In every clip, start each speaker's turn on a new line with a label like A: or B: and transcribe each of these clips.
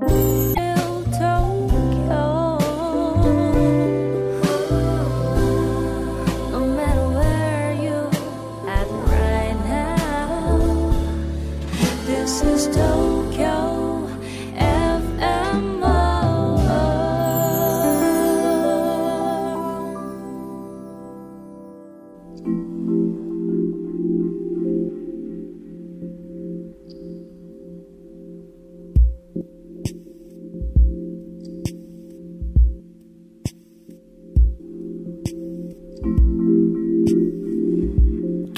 A: No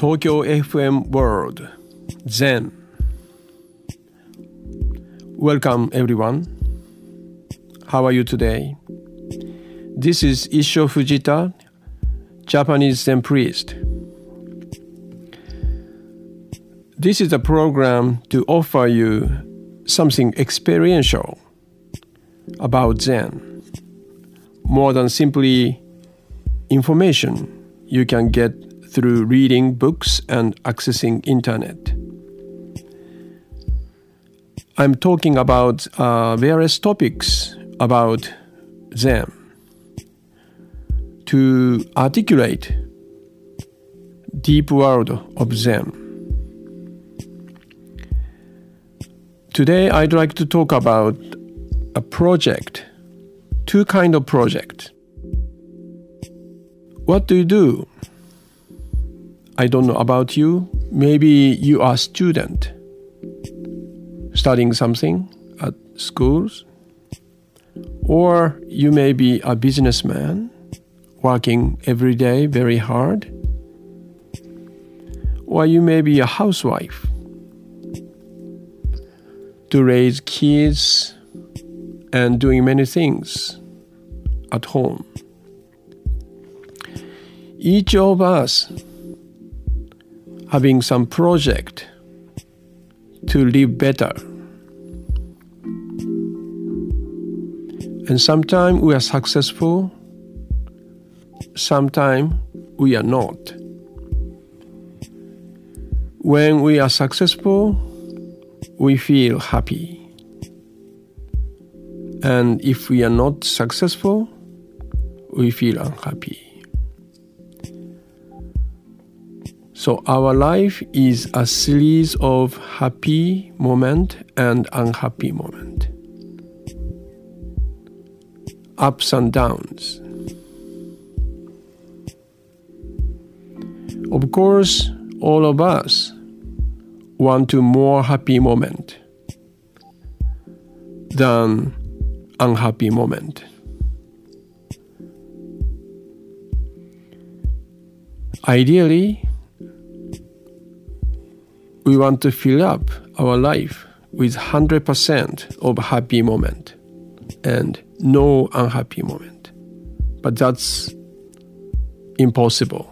A: Tokyo
B: FM World Zen. Welcome everyone. How are you today? This is Issho Fujita, Japanese Zen priest. This is a program to offer you something experiential about Zen, more than simply information you can get through reading books and accessing internet. I'm talking about uh, various topics about Zen to articulate deep world of Zen. Today I'd like to talk about a project, two kind of project. What do you do? I don't know about you. Maybe you are a student studying something at schools, or you may be a businessman working every day very hard, or you may be a housewife to raise kids and doing many things at home. Each of us having some project to live better. And sometimes we are successful, sometimes we are not. When we are successful, we feel happy. And if we are not successful, we feel unhappy. So our life is a series of happy moment and unhappy moment. Ups and downs. Of course, all of us want to more happy moment than unhappy moment. Ideally, we want to fill up our life with 100% of happy moment and no unhappy moment. But that's impossible.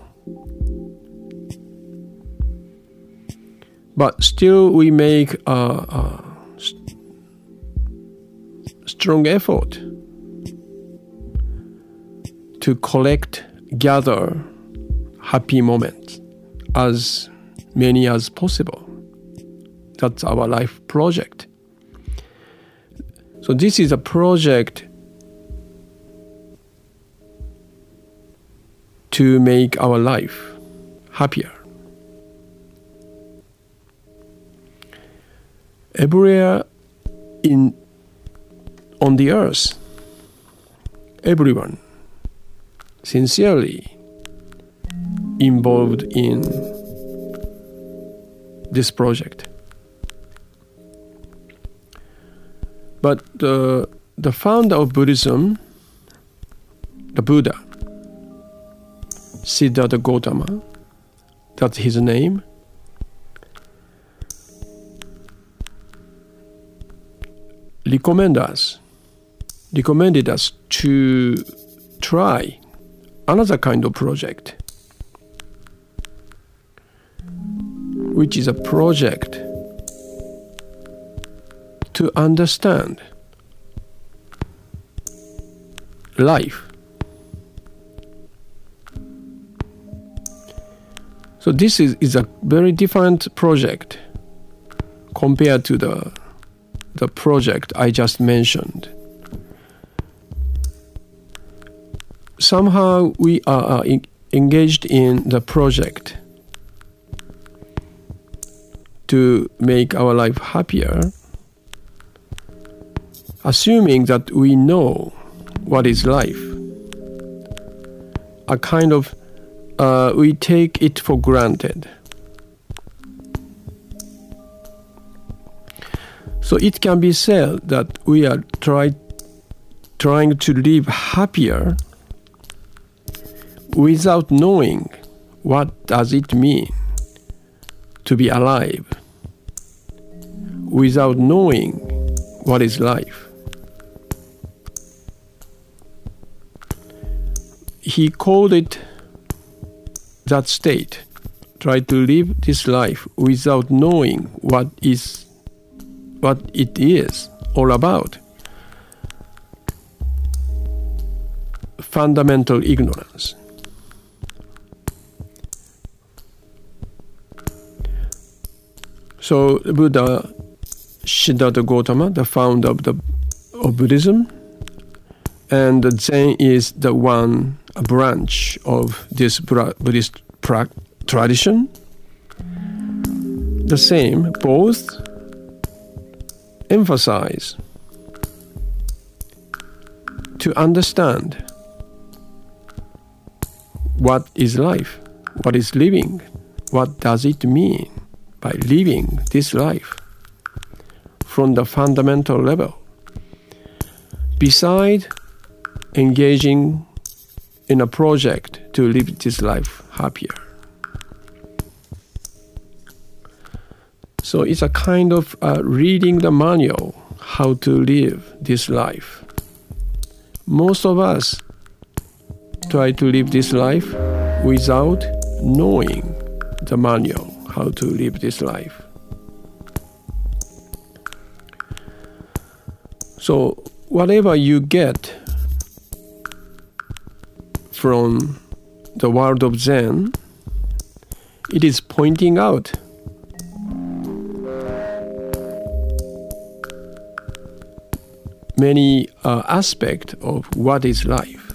B: But still, we make a, a st- strong effort to collect, gather happy moments as many as possible. That's our life project. So, this is a project to make our life happier. Everywhere in on the earth, everyone sincerely involved in this project. But the, the founder of Buddhism, the Buddha, Siddhartha Gautama, that's his name, recommend us, recommended us to try another kind of project, which is a project to understand life. So this is, is a very different project compared to the the project I just mentioned. Somehow we are en- engaged in the project to make our life happier, assuming that we know what is life. A kind of, uh, we take it for granted. So it can be said that we are try, trying to live happier without knowing what does it mean to be alive without knowing what is life he called it that state try to live this life without knowing what is what it is all about. Fundamental ignorance. So Buddha Siddhartha Gautama, the founder of the of Buddhism, and Zen is the one branch of this Buddhist tradition. The same, both emphasize to understand what is life, what is living, what does it mean by living this life from the fundamental level. Beside engaging in a project to live this life happier. So it's a kind of uh, reading the manual how to live this life. Most of us try to live this life without knowing the manual how to live this life. So, whatever you get from the world of Zen, it is pointing out many uh, aspects of what is life.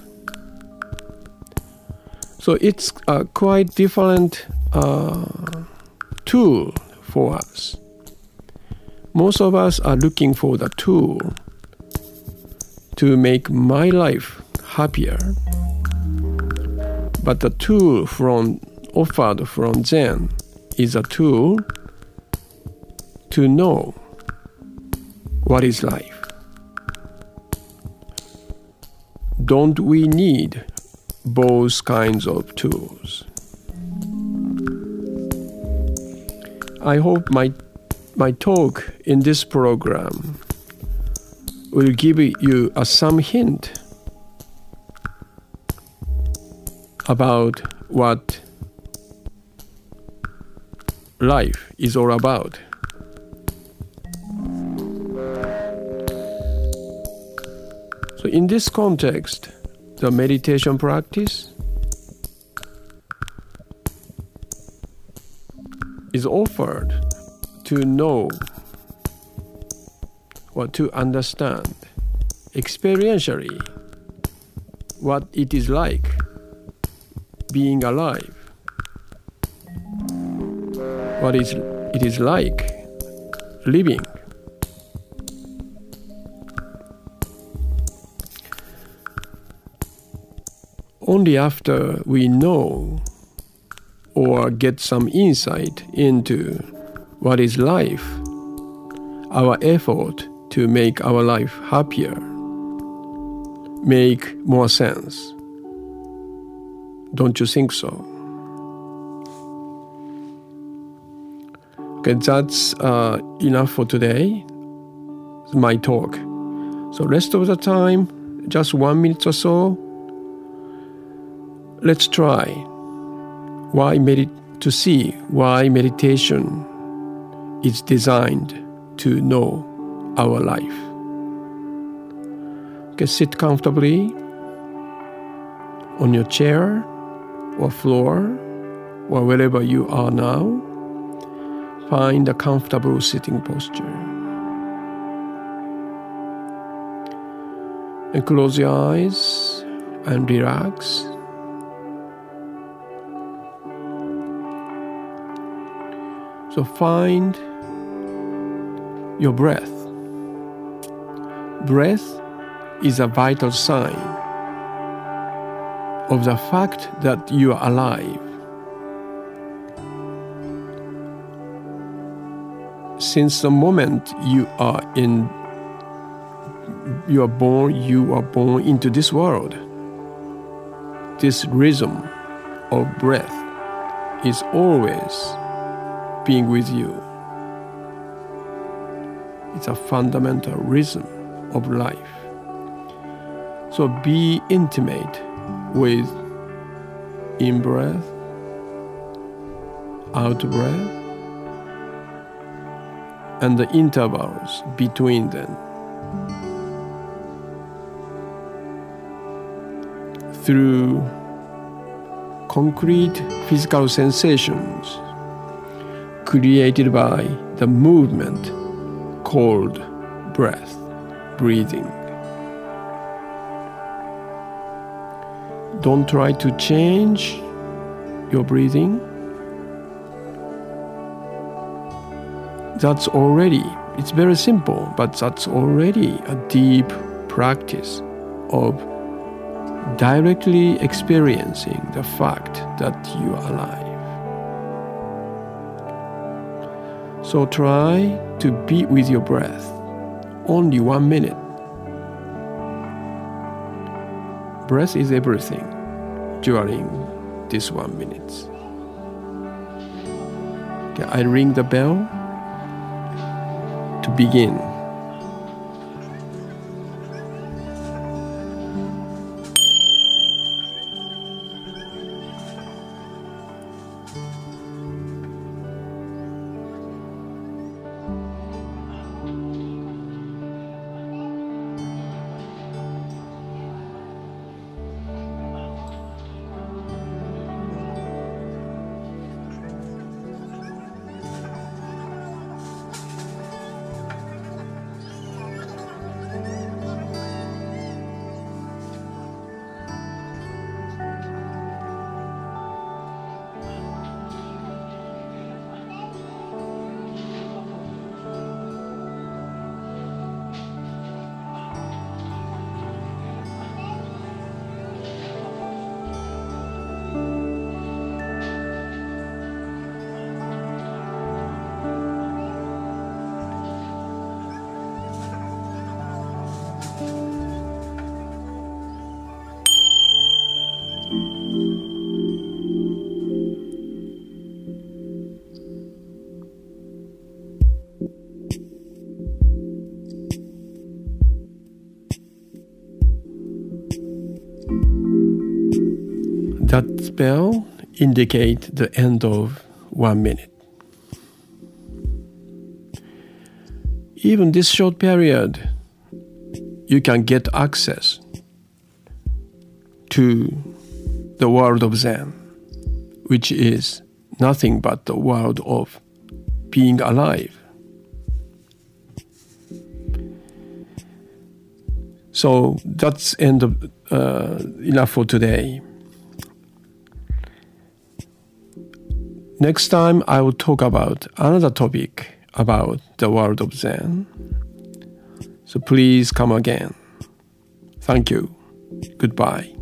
B: So it's a quite different uh, tool for us. Most of us are looking for the tool to make my life happier. But the tool from offered from Zen is a tool to know what is life. Don't we need both kinds of tools? I hope my my talk in this program will give you some hint about what life is all about. So, in this context, the meditation practice is offered to know or to understand experientially what it is like being alive, what is it is like living. Only after we know or get some insight into what is life, our effort to make our life happier make more sense. Don't you think so? Okay, that's uh, enough for today. My talk. So rest of the time, just one minute or so. Let's try why medit- to see why meditation is designed to know our life. Okay, sit comfortably on your chair or floor or wherever you are now, find a comfortable sitting posture. And close your eyes and relax. So find your breath. Breath is a vital sign of the fact that you are alive. Since the moment you are in you are born you are born into this world. This rhythm of breath is always being with you. It's a fundamental rhythm of life. So be intimate with in breath, out breath, and the intervals between them. Through concrete physical sensations created by the movement called breath, breathing. Don't try to change your breathing. That's already, it's very simple, but that's already a deep practice of directly experiencing the fact that you are alive. So try to be with your breath only one minute. Breath is everything during this one minute. Okay, I ring the bell to begin. Bell indicate the end of one minute. Even this short period, you can get access to the world of Zen, which is nothing but the world of being alive. So that's end of uh, enough for today. Next time, I will talk about another topic about the world of Zen. So please come again. Thank you. Goodbye.